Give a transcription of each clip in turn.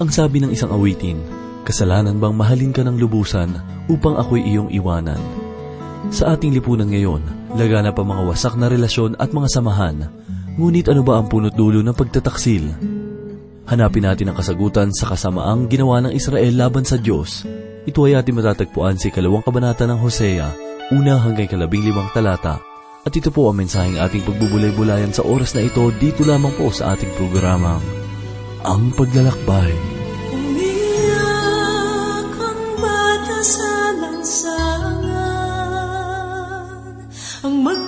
Ang sabi ng isang awitin, Kasalanan bang mahalin ka ng lubusan upang ako'y iyong iwanan? Sa ating lipunan ngayon, laganap ang mga wasak na relasyon at mga samahan. Ngunit ano ba ang punot dulo ng pagtataksil? Hanapin natin ang kasagutan sa kasamaang ginawa ng Israel laban sa Diyos. Ito ay ating matatagpuan sa si ikalawang kabanata ng Hosea, una hanggang kalabing limang talata. At ito po ang mensaheng ating pagbubulay-bulayan sa oras na ito dito lamang po sa ating programang Ang Paglalakbay. ang mag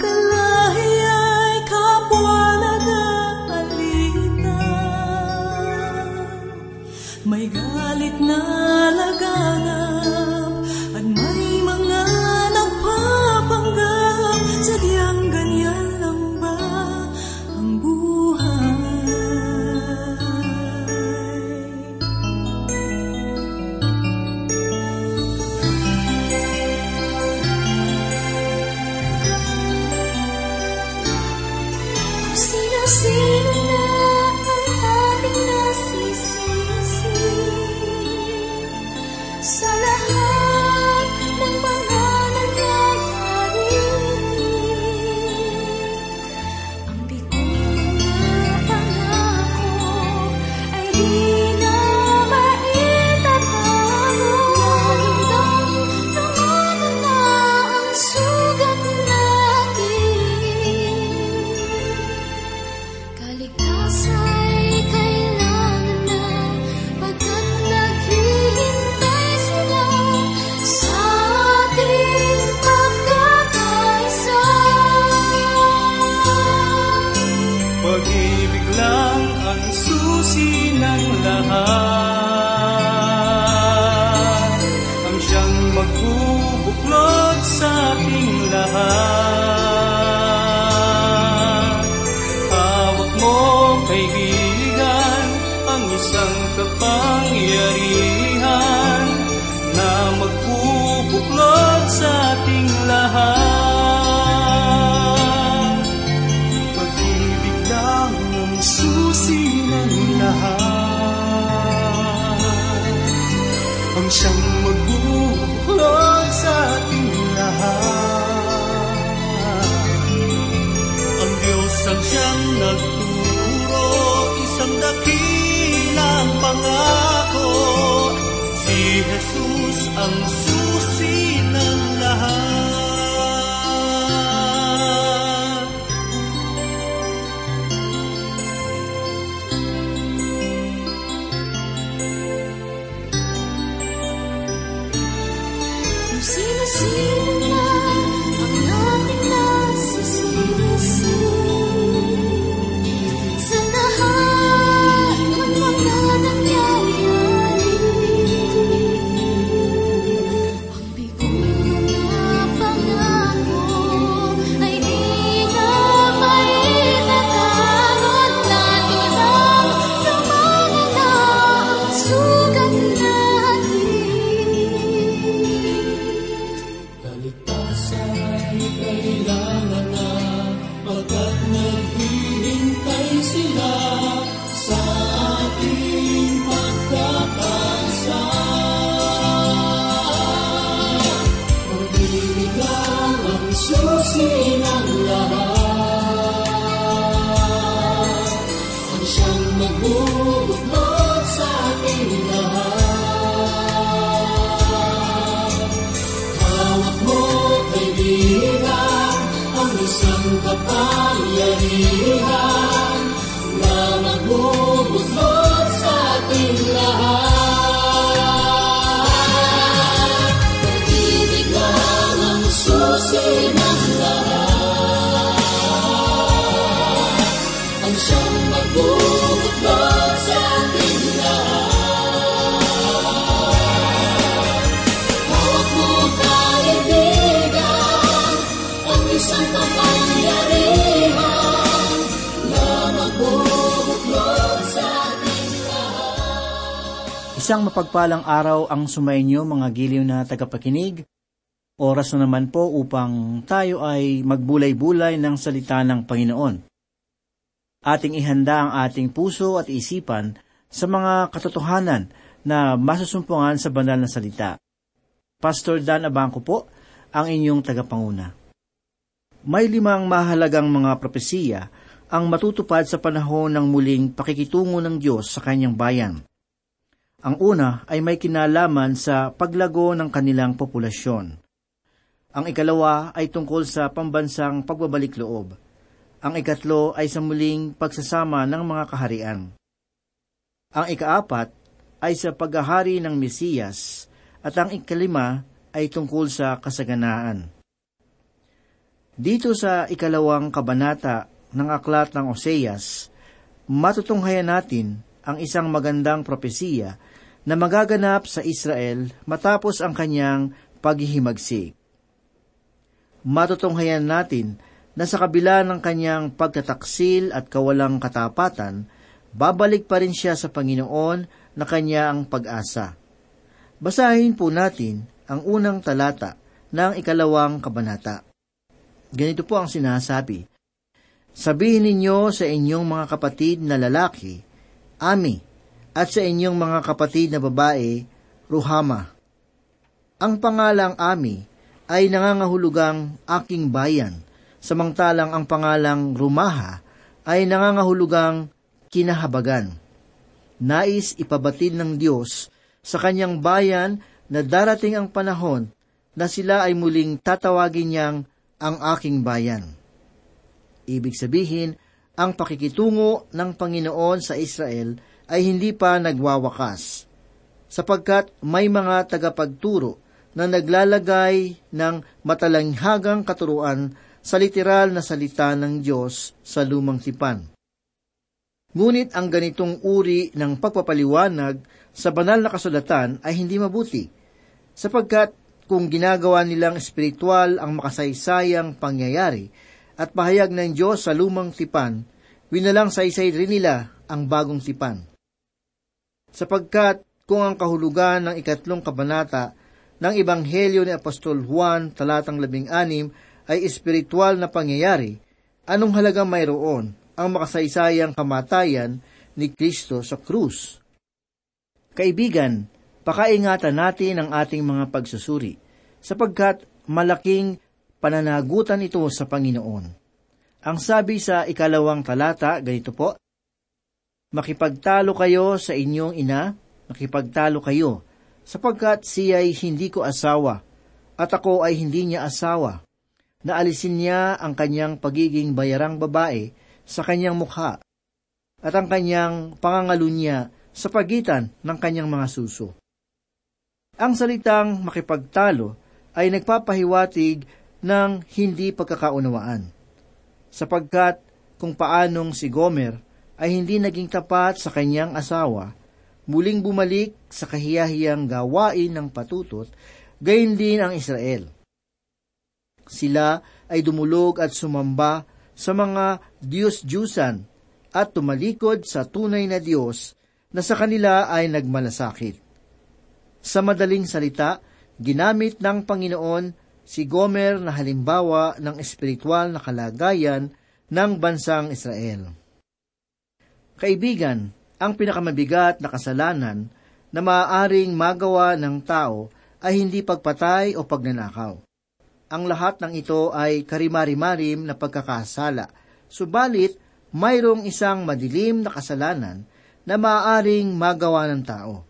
kapangyarihan na magbubuslot sa ating lahat. Pag-ibig lang. Isang mapagpalang araw ang sumainyo mga giliw na tagapakinig. Oras na naman po upang tayo ay magbulay-bulay ng salita ng Panginoon. Ating ihanda ang ating puso at isipan sa mga katotohanan na masusumpungan sa banal na salita. Pastor Dan Abangco po, ang inyong tagapanguna. May limang mahalagang mga propesiya ang matutupad sa panahon ng muling pakikitungo ng Diyos sa kanyang bayan. Ang una ay may kinalaman sa paglago ng kanilang populasyon. Ang ikalawa ay tungkol sa pambansang pagbabalik loob. Ang ikatlo ay sa muling pagsasama ng mga kaharian. Ang ikaapat ay sa paghahari ng Mesiyas at ang ikalima ay tungkol sa kasaganaan. Dito sa ikalawang kabanata ng aklat ng Oseas, matutunghayan natin ang isang magandang propesiya na magaganap sa Israel matapos ang kanyang paghihimagsik. Matutunghayan natin na sa kabila ng kanyang pagtataksil at kawalang katapatan, babalik pa rin siya sa Panginoon na kanya ang pag-asa. Basahin po natin ang unang talata ng ikalawang kabanata. Ganito po ang sinasabi, Sabihin ninyo sa inyong mga kapatid na lalaki, Ami, at sa inyong mga kapatid na babae, Ruhama. Ang pangalang Ami ay nangangahulugang aking bayan, samantalang ang pangalang Rumaha ay nangangahulugang kinahabagan. Nais ipabatid ng Diyos sa kanyang bayan na darating ang panahon na sila ay muling tatawagin niyang ang aking bayan. Ibig sabihin, ang pakikitungo ng Panginoon sa Israel ay hindi pa nagwawakas, sapagkat may mga tagapagturo na naglalagay ng matalanghagang katuruan sa literal na salita ng Diyos sa lumang tipan. Ngunit ang ganitong uri ng pagpapaliwanag sa banal na kasulatan ay hindi mabuti, sapagkat kung ginagawa nilang espiritual ang makasaysayang pangyayari at pahayag ng Diyos sa lumang tipan, winalang saysay rin nila ang bagong tipan. Sapagkat kung ang kahulugan ng ikatlong kabanata ng Ebanghelyo ni Apostol Juan talatang labing anim ay espiritual na pangyayari, anong halagang mayroon ang makasaysayang kamatayan ni Kristo sa krus? Kaibigan, pakaingatan natin ang ating mga pagsusuri, sapagkat malaking pananagutan ito sa Panginoon. Ang sabi sa ikalawang talata, ganito po, Makipagtalo kayo sa inyong ina, makipagtalo kayo, sapagkat siya'y hindi ko asawa, at ako ay hindi niya asawa. Naalisin niya ang kanyang pagiging bayarang babae sa kanyang mukha, at ang kanyang pangangalunya sa pagitan ng kanyang mga suso. Ang salitang makipagtalo ay nagpapahiwatig ng hindi pagkakaunawaan, sapagkat kung paanong si Gomer ay hindi naging tapat sa kanyang asawa, muling bumalik sa kahiyahiyang gawain ng patutot, gayon din ang Israel. Sila ay dumulog at sumamba sa mga Diyos-Diyusan at tumalikod sa tunay na Diyos na sa kanila ay nagmalasakit. Sa madaling salita, ginamit ng Panginoon si Gomer na halimbawa ng espiritual na kalagayan ng bansang Israel. Kaibigan, ang pinakamabigat na kasalanan na maaaring magawa ng tao ay hindi pagpatay o pagnanakaw. Ang lahat ng ito ay karimari-marim na pagkakasala, subalit mayroong isang madilim na kasalanan na maaaring magawa ng tao.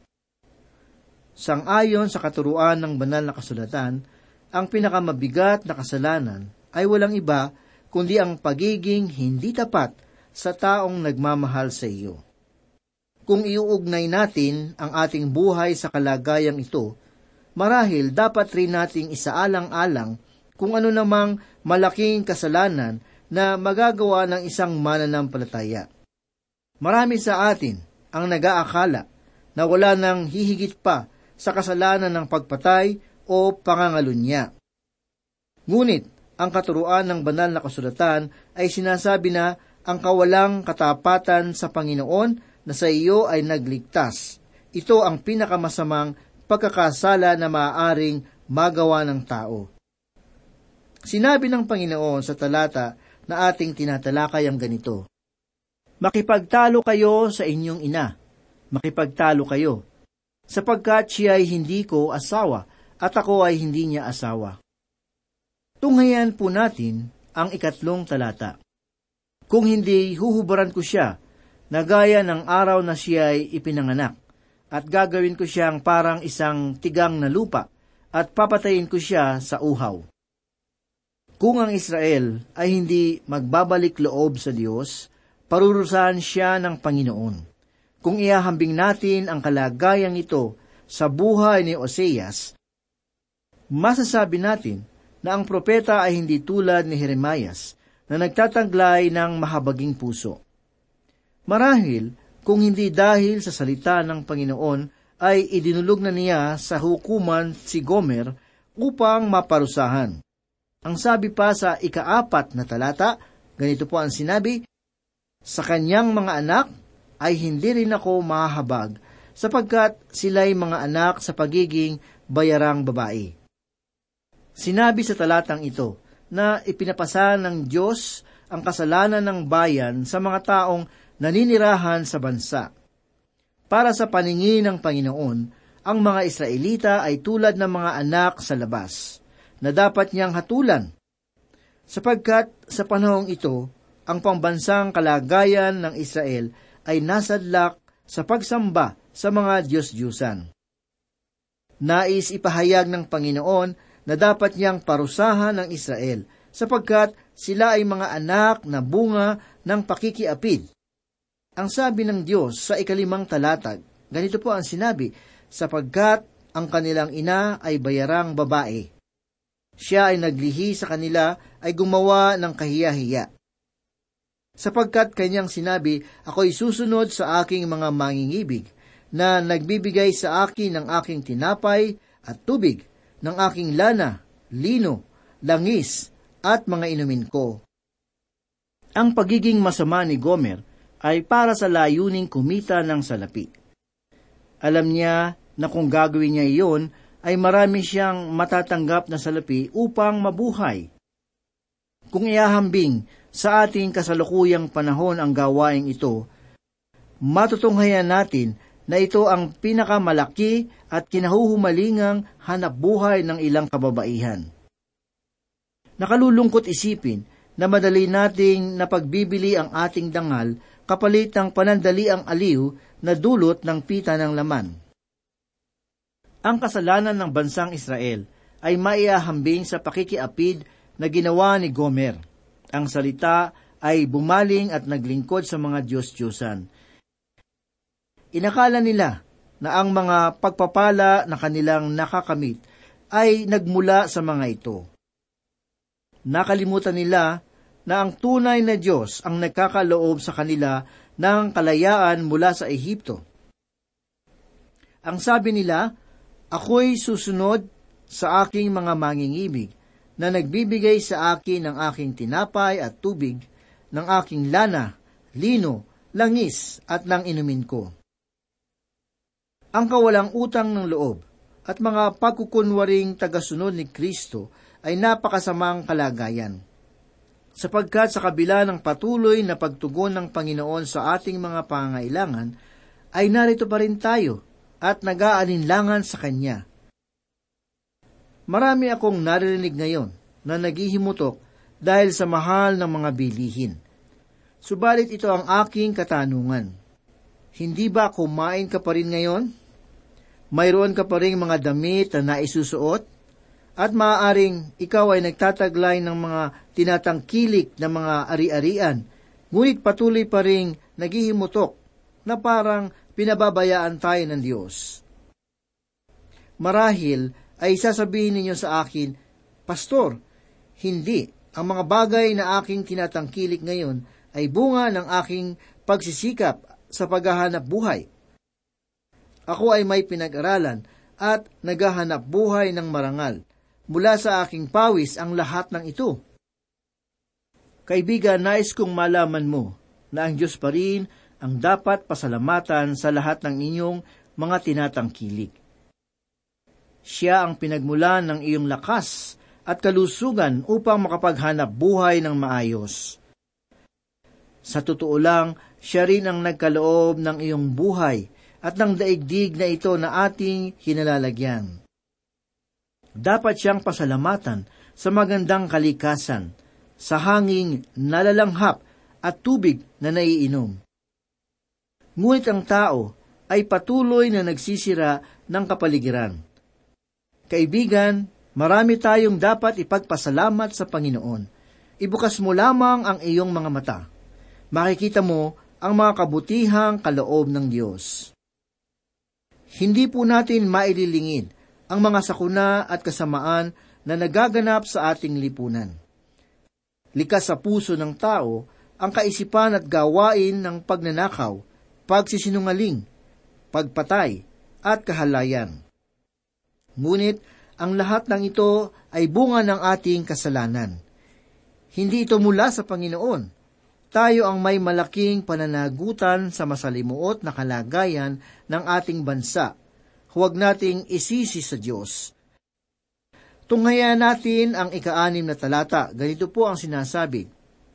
Sang-ayon sa katuruan ng banal na kasulatan, ang pinakamabigat na kasalanan ay walang iba kundi ang pagiging hindi tapat sa taong nagmamahal sa iyo. Kung iuugnay natin ang ating buhay sa kalagayang ito, marahil dapat rin nating isaalang-alang kung ano namang malaking kasalanan na magagawa ng isang mananampalataya. Marami sa atin ang nag-aakala na wala nang hihigit pa sa kasalanan ng pagpatay o pangangalunya. Ngunit, ang katuruan ng banal na kasulatan ay sinasabi na ang kawalang katapatan sa Panginoon na sa iyo ay nagligtas. Ito ang pinakamasamang pagkakasala na maaaring magawa ng tao. Sinabi ng Panginoon sa talata na ating tinatalakay ang ganito, Makipagtalo kayo sa inyong ina, makipagtalo kayo, sapagkat siya ay hindi ko asawa at ako ay hindi niya asawa. Tunghayan po natin ang ikatlong talata. Kung hindi, huhubaran ko siya, na gaya ng araw na siya ay ipinanganak, at gagawin ko siyang parang isang tigang na lupa, at papatayin ko siya sa uhaw. Kung ang Israel ay hindi magbabalik loob sa Diyos, parurusahan siya ng Panginoon. Kung ihahambing natin ang kalagayang ito sa buhay ni Oseas, masasabi natin na ang propeta ay hindi tulad ni Jeremias na nagtataglay ng mahabaging puso. Marahil, kung hindi dahil sa salita ng Panginoon, ay idinulog na niya sa hukuman si Gomer upang maparusahan. Ang sabi pa sa ikaapat na talata, ganito po ang sinabi, Sa kanyang mga anak ay hindi rin ako mahahabag, sapagkat sila'y mga anak sa pagiging bayarang babae. Sinabi sa talatang ito na ipinapasa ng Diyos ang kasalanan ng bayan sa mga taong naninirahan sa bansa. Para sa paningin ng Panginoon, ang mga Israelita ay tulad ng mga anak sa labas, na dapat niyang hatulan. Sapagkat sa panahong ito, ang pambansang kalagayan ng Israel ay nasadlak sa pagsamba sa mga Diyos-Diyusan. Nais ipahayag ng Panginoon na dapat niyang parusahan ng Israel sapagkat sila ay mga anak na bunga ng pakikiapid ang sabi ng Diyos sa ikalimang talatag, ganito po ang sinabi, sapagkat ang kanilang ina ay bayarang babae. Siya ay naglihi sa kanila ay gumawa ng kahiya-hiya. Sapagkat kanyang sinabi, ako'y susunod sa aking mga mangingibig, na nagbibigay sa akin ng aking tinapay at tubig, ng aking lana, lino, langis, at mga inumin ko. Ang pagiging masama ni Gomer ay para sa layuning kumita ng salapi. Alam niya na kung gagawin niya iyon, ay marami siyang matatanggap na salapi upang mabuhay. Kung iahambing sa ating kasalukuyang panahon ang gawaing ito, matutunghayan natin na ito ang pinakamalaki at kinahuhumalingang hanap buhay ng ilang kababaihan. Nakalulungkot isipin na madali nating napagbibili ang ating dangal kapalit ng panandaliang aliw na dulot ng pita ng laman. Ang kasalanan ng bansang Israel ay maiahambing sa pakikiapid na ginawa ni Gomer. Ang salita ay bumaling at naglingkod sa mga Diyos-Diyosan. Inakala nila na ang mga pagpapala na kanilang nakakamit ay nagmula sa mga ito. Nakalimutan nila na ang tunay na Diyos ang nagkakaloob sa kanila ng kalayaan mula sa Ehipto. Ang sabi nila, Ako'y susunod sa aking mga mangingibig na nagbibigay sa akin ng aking tinapay at tubig, ng aking lana, lino, langis at ng inumin ko. Ang kawalang utang ng loob at mga pagkukunwaring tagasunod ni Kristo ay napakasamang kalagayan sapagkat sa kabila ng patuloy na pagtugon ng Panginoon sa ating mga pangailangan, ay narito pa rin tayo at nag-aalinlangan sa Kanya. Marami akong naririnig ngayon na naghihimutok dahil sa mahal ng mga bilihin. Subalit ito ang aking katanungan. Hindi ba kumain ka pa rin ngayon? Mayroon ka pa rin mga damit na naisusuot? At maaaring ikaw ay nagtataglay ng mga tinatangkilik na mga ari-arian, ngunit patuloy pa rin naghihimutok na parang pinababayaan tayo ng Diyos. Marahil ay sasabihin ninyo sa akin, Pastor, hindi. Ang mga bagay na aking tinatangkilik ngayon ay bunga ng aking pagsisikap sa paghahanap buhay. Ako ay may pinag-aralan at naghahanap buhay ng marangal Mula sa aking pawis ang lahat ng ito. Kaibigan, nais kong malaman mo na ang Diyos pa rin ang dapat pasalamatan sa lahat ng inyong mga tinatangkilik. Siya ang pinagmulan ng iyong lakas at kalusugan upang makapaghanap buhay ng maayos. Sa totoo lang, siya rin ang nagkaloob ng iyong buhay at ng daigdig na ito na ating kinalalagyan. Dapat siyang pasalamatan sa magandang kalikasan, sa hanging nalalanghap at tubig na naiinom. Ngunit ang tao ay patuloy na nagsisira ng kapaligiran. Kaibigan, marami tayong dapat ipagpasalamat sa Panginoon. Ibukas mo lamang ang iyong mga mata. Makikita mo ang mga kabutihang kaloob ng Diyos. Hindi po natin maililingid ang mga sakuna at kasamaan na nagaganap sa ating lipunan. Likas sa puso ng tao ang kaisipan at gawain ng pagnanakaw, pagsisinungaling, pagpatay, at kahalayan. Ngunit ang lahat ng ito ay bunga ng ating kasalanan. Hindi ito mula sa Panginoon. Tayo ang may malaking pananagutan sa masalimuot na kalagayan ng ating bansa. Huwag nating isisi sa Diyos. Tunghayan natin ang ikaanim na talata. Ganito po ang sinasabi.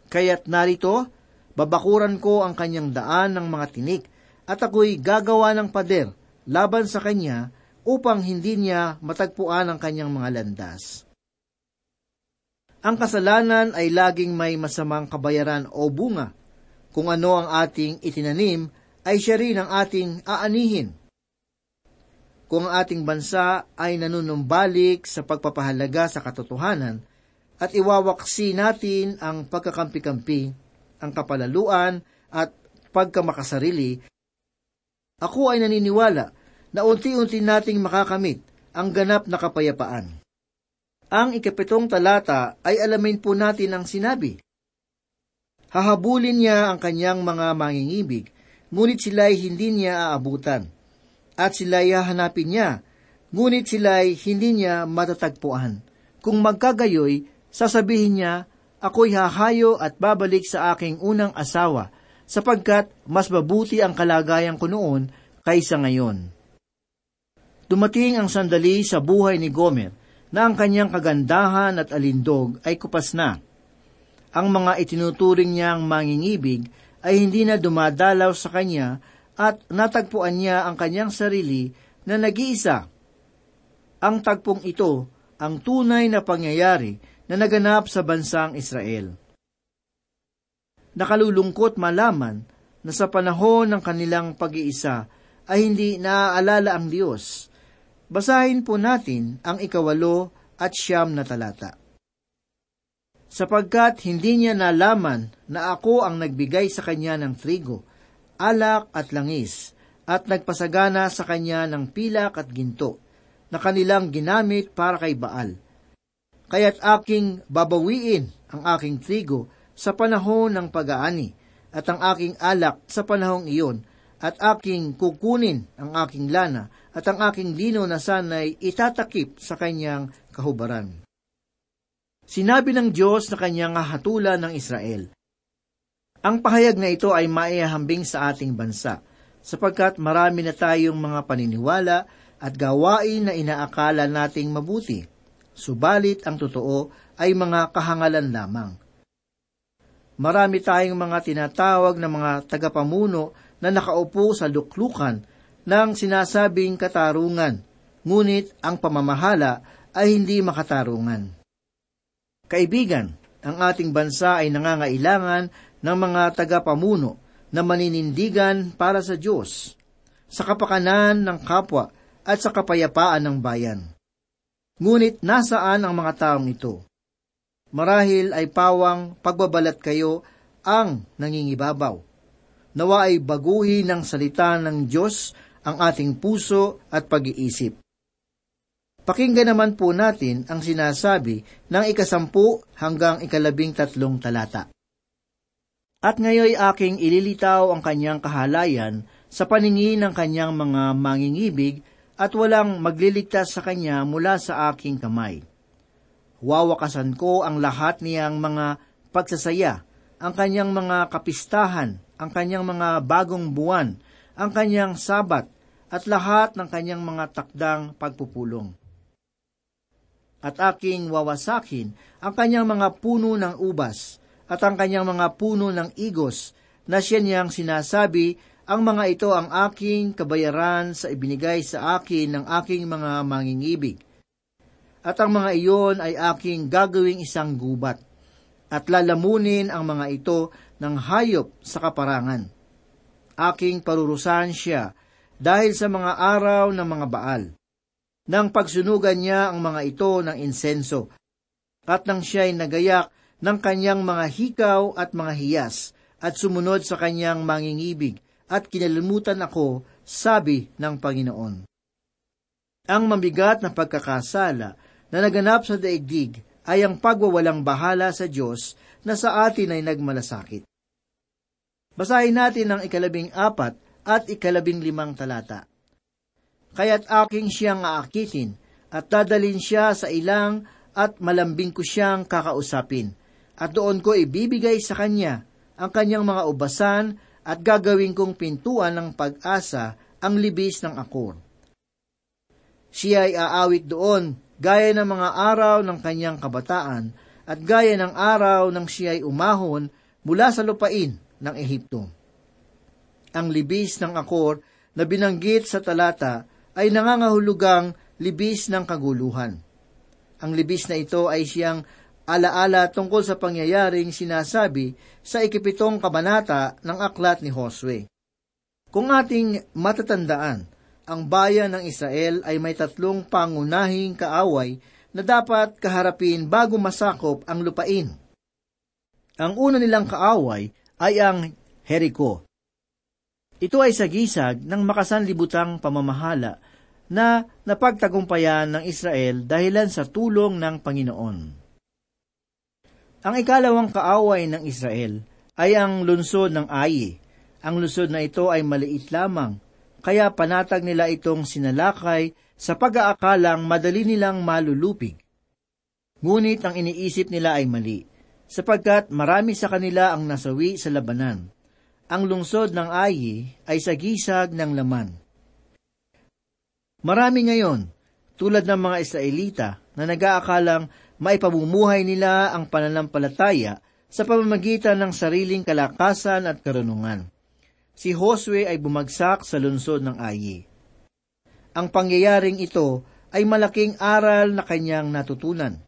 Kaya't narito, babakuran ko ang kanyang daan ng mga tinik, at ako'y gagawa ng pader laban sa kanya upang hindi niya matagpuan ang kanyang mga landas. Ang kasalanan ay laging may masamang kabayaran o bunga. Kung ano ang ating itinanim, ay siya rin ang ating aanihin. Kung ang ating bansa ay nanunumbalik sa pagpapahalaga sa katotohanan at iwawaksi natin ang pagkakampi-kampi, ang kapalaluan at pagkamakasarili, ako ay naniniwala na unti-unti nating makakamit ang ganap na kapayapaan. Ang ikapitong talata ay alamin po natin ang sinabi. Hahabulin niya ang kanyang mga mangingibig, ngunit sila'y hindi niya aabutan. At sila'y hahanapin niya, ngunit sila'y hindi niya matatagpuan. Kung magkagayoy, sasabihin niya, ako'y hahayo at babalik sa aking unang asawa, sapagkat mas mabuti ang kalagayan ko noon kaysa ngayon. Dumating ang sandali sa buhay ni Gomer na ang kanyang kagandahan at alindog ay kupas na. Ang mga itinuturing niyang mangingibig ay hindi na dumadalaw sa kanya at natagpuan niya ang kanyang sarili na nag-iisa. Ang tagpong ito ang tunay na pangyayari na naganap sa bansang Israel. Nakalulungkot malaman na sa panahon ng kanilang pag-iisa ay hindi naaalala ang Diyos. Basahin po natin ang ikawalo at siyam na talata. Sapagkat hindi niya nalaman na ako ang nagbigay sa kanya ng trigo, alak at langis, at nagpasagana sa kanya ng pilak at ginto, na kanilang ginamit para kay Baal. Kaya't aking babawiin ang aking trigo sa panahon ng pag-aani, at ang aking alak sa panahong iyon, at aking kukunin ang aking lana, at ang aking lino na sanay itatakip sa kanyang kahubaran. Sinabi ng Diyos na kanyang hatulan ng Israel. Ang pahayag na ito ay maihahambing sa ating bansa, sapagkat marami na tayong mga paniniwala at gawain na inaakala nating mabuti, subalit ang totoo ay mga kahangalan lamang. Marami tayong mga tinatawag na mga tagapamuno na nakaupo sa luklukan ng sinasabing katarungan, ngunit ang pamamahala ay hindi makatarungan. Kaibigan, ang ating bansa ay nangangailangan ng mga tagapamuno na maninindigan para sa Diyos, sa kapakanan ng kapwa at sa kapayapaan ng bayan. Ngunit nasaan ang mga taong ito? Marahil ay pawang pagbabalat kayo ang nangingibabaw. Nawa ay baguhin ng salita ng Diyos ang ating puso at pag-iisip. Pakinggan naman po natin ang sinasabi ng ikasampu hanggang ikalabing tatlong talata. At ngayoy aking ililitaw ang kanyang kahalayan sa paningin ng kanyang mga mangingibig at walang magliligtas sa kanya mula sa aking kamay. Wawakasan ko ang lahat niyang mga pagsasaya, ang kanyang mga kapistahan, ang kanyang mga bagong buwan, ang kanyang sabat, at lahat ng kanyang mga takdang pagpupulong. At aking wawasakin ang kanyang mga puno ng ubas, at ang kanyang mga puno ng igos, na siya niyang sinasabi ang mga ito ang aking kabayaran sa ibinigay sa akin ng aking mga mangingibig. At ang mga iyon ay aking gagawing isang gubat, at lalamunin ang mga ito ng hayop sa kaparangan. Aking parurusahan siya dahil sa mga araw ng mga baal. Nang pagsunugan niya ang mga ito ng insenso, at nang siya'y nagayak ng kanyang mga hikaw at mga hiyas, at sumunod sa kanyang mangingibig, at kinalimutan ako, sabi ng Panginoon. Ang mabigat na pagkakasala na naganap sa daigdig ay ang pagwawalang bahala sa Diyos na sa atin ay nagmalasakit. Basahin natin ang ikalabing apat at ikalabing limang talata. Kaya't aking siyang aakitin at dadalin siya sa ilang at malambing ko siyang kakausapin. At doon ko ibibigay sa kanya ang kanyang mga ubasan at gagawin kong pintuan ng pag-asa ang libis ng akor. Siya ay aawit doon gaya ng mga araw ng kanyang kabataan at gaya ng araw ng siya ay umahon mula sa lupain ng Ehipto. Ang libis ng akor na binanggit sa talata ay nangangahulugang libis ng kaguluhan. Ang libis na ito ay siyang alaala tungkol sa pangyayaring sinasabi sa ikipitong kabanata ng aklat ni Josue. Kung ating matatandaan, ang bayan ng Israel ay may tatlong pangunahing kaaway na dapat kaharapin bago masakop ang lupain. Ang una nilang kaaway ay ang Jericho. Ito ay sagisag ng makasanlibutang pamamahala na napagtagumpayan ng Israel dahilan sa tulong ng Panginoon. Ang ikalawang kaaway ng Israel ay ang lunsod ng Ai. Ang lunsod na ito ay maliit lamang, kaya panatag nila itong sinalakay sa pag-aakalang madali nilang malulupig. Ngunit ang iniisip nila ay mali, sapagkat marami sa kanila ang nasawi sa labanan. Ang lungsod ng Ai ay sagisag ng laman. Marami ngayon, tulad ng mga Israelita, na nag-aakalang maipamumuhay nila ang pananampalataya sa pamamagitan ng sariling kalakasan at karunungan. Si Josue ay bumagsak sa lungsod ng Ai. Ang pangyayaring ito ay malaking aral na kanyang natutunan,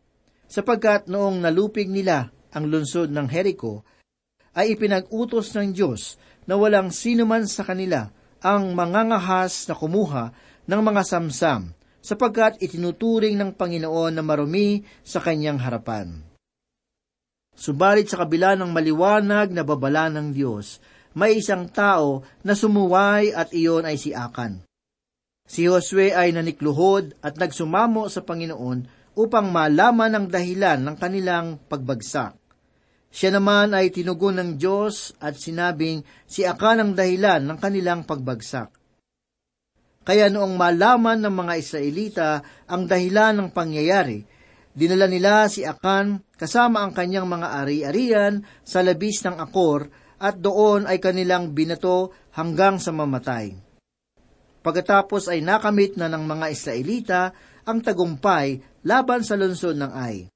sapagkat noong nalupig nila ang lungsod ng Jericho, ay ipinag-utos ng Diyos na walang sino man sa kanila ang mangangahas na kumuha ng mga samsam, sapagkat itinuturing ng Panginoon na marumi sa kanyang harapan. Subalit sa kabila ng maliwanag na babala ng Diyos, may isang tao na sumuway at iyon ay si Akan. Si Josue ay nanikluhod at nagsumamo sa Panginoon upang malaman ang dahilan ng kanilang pagbagsak. Siya naman ay tinugon ng Diyos at sinabing si Akan ang dahilan ng kanilang pagbagsak. Kaya noong malaman ng mga Israelita ang dahilan ng pangyayari, dinala nila si Akan kasama ang kanyang mga ari-arian sa labis ng akor at doon ay kanilang binato hanggang sa mamatay. Pagkatapos ay nakamit na ng mga Israelita ang tagumpay laban sa lungsod ng Ai.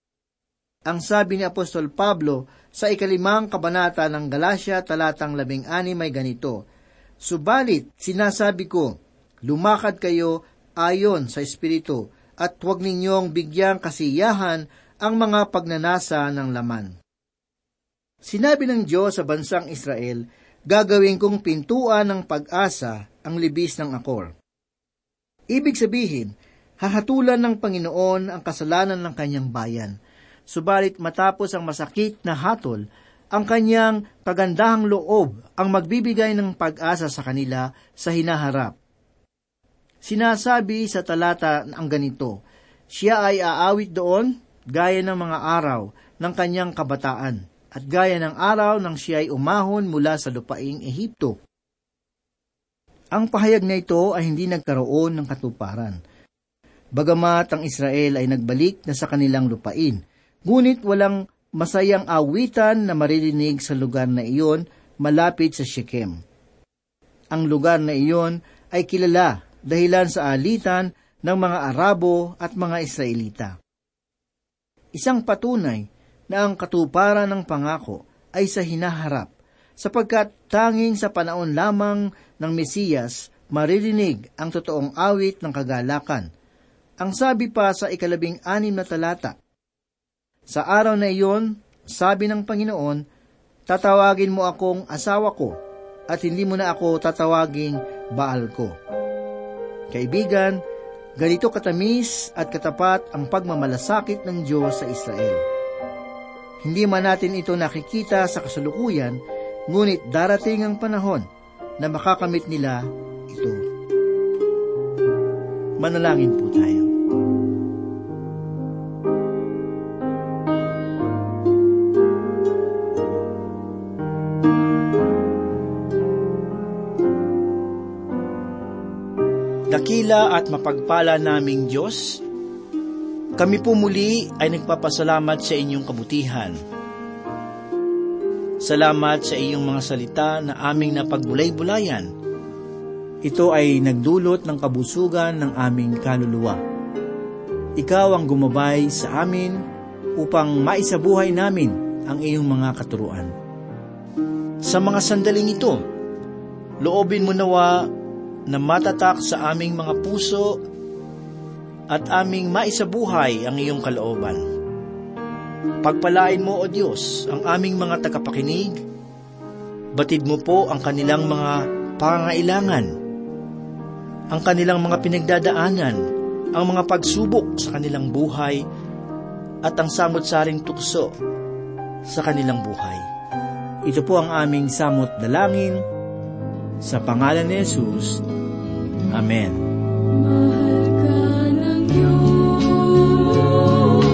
Ang sabi ni Apostol Pablo sa ikalimang kabanata ng Galacia talatang labing ani may ganito, Subalit, sinasabi ko, lumakad kayo ayon sa Espiritu, at huwag ninyong bigyang kasiyahan ang mga pagnanasa ng laman. Sinabi ng Diyos sa bansang Israel, gagawin kong pintuan ng pag-asa ang libis ng akor. Ibig sabihin, hahatulan ng Panginoon ang kasalanan ng kanyang bayan. Subalit matapos ang masakit na hatol, ang kanyang kagandahang loob ang magbibigay ng pag-asa sa kanila sa hinaharap. Sinasabi sa talata ang ganito, siya ay aawit doon gaya ng mga araw ng kanyang kabataan at gaya ng araw nang siya ay umahon mula sa lupaing Ehipto. Ang pahayag na ito ay hindi nagkaroon ng katuparan. Bagamat ang Israel ay nagbalik na sa kanilang lupain, ngunit walang masayang awitan na maririnig sa lugar na iyon malapit sa Shechem. Ang lugar na iyon ay kilala dahilan sa alitan ng mga Arabo at mga Israelita. Isang patunay na ang katuparan ng pangako ay sa hinaharap sapagkat tanging sa panahon lamang ng Mesiyas maririnig ang totoong awit ng kagalakan. Ang sabi pa sa ikalabing anim na talata, Sa araw na iyon, sabi ng Panginoon, tatawagin mo akong asawa ko, at hindi mo na ako tatawaging baal ko. Kaibigan, ganito katamis at katapat ang pagmamalasakit ng Diyos sa Israel. Hindi man natin ito nakikita sa kasalukuyan, ngunit darating ang panahon na makakamit nila ito. Manalangin po tayo. Dakila at mapagpala naming Diyos, kami po muli ay nagpapasalamat sa inyong kabutihan. Salamat sa iyong mga salita na aming napagbulay-bulayan. Ito ay nagdulot ng kabusugan ng aming kaluluwa. Ikaw ang gumabay sa amin upang maisabuhay namin ang iyong mga katuruan. Sa mga sandaling ito, loobin mo nawa na matatak sa aming mga puso at aming maisabuhay ang iyong kalooban. Pagpalain mo, O Diyos, ang aming mga tagapakinig. Batid mo po ang kanilang mga pangangailangan, ang kanilang mga pinagdadaanan, ang mga pagsubok sa kanilang buhay, at ang samot-saring tukso sa kanilang buhay. Ito po ang aming samot dalangin sa pangalan ni Jesus. Amen. Mahal ka ng Diyos.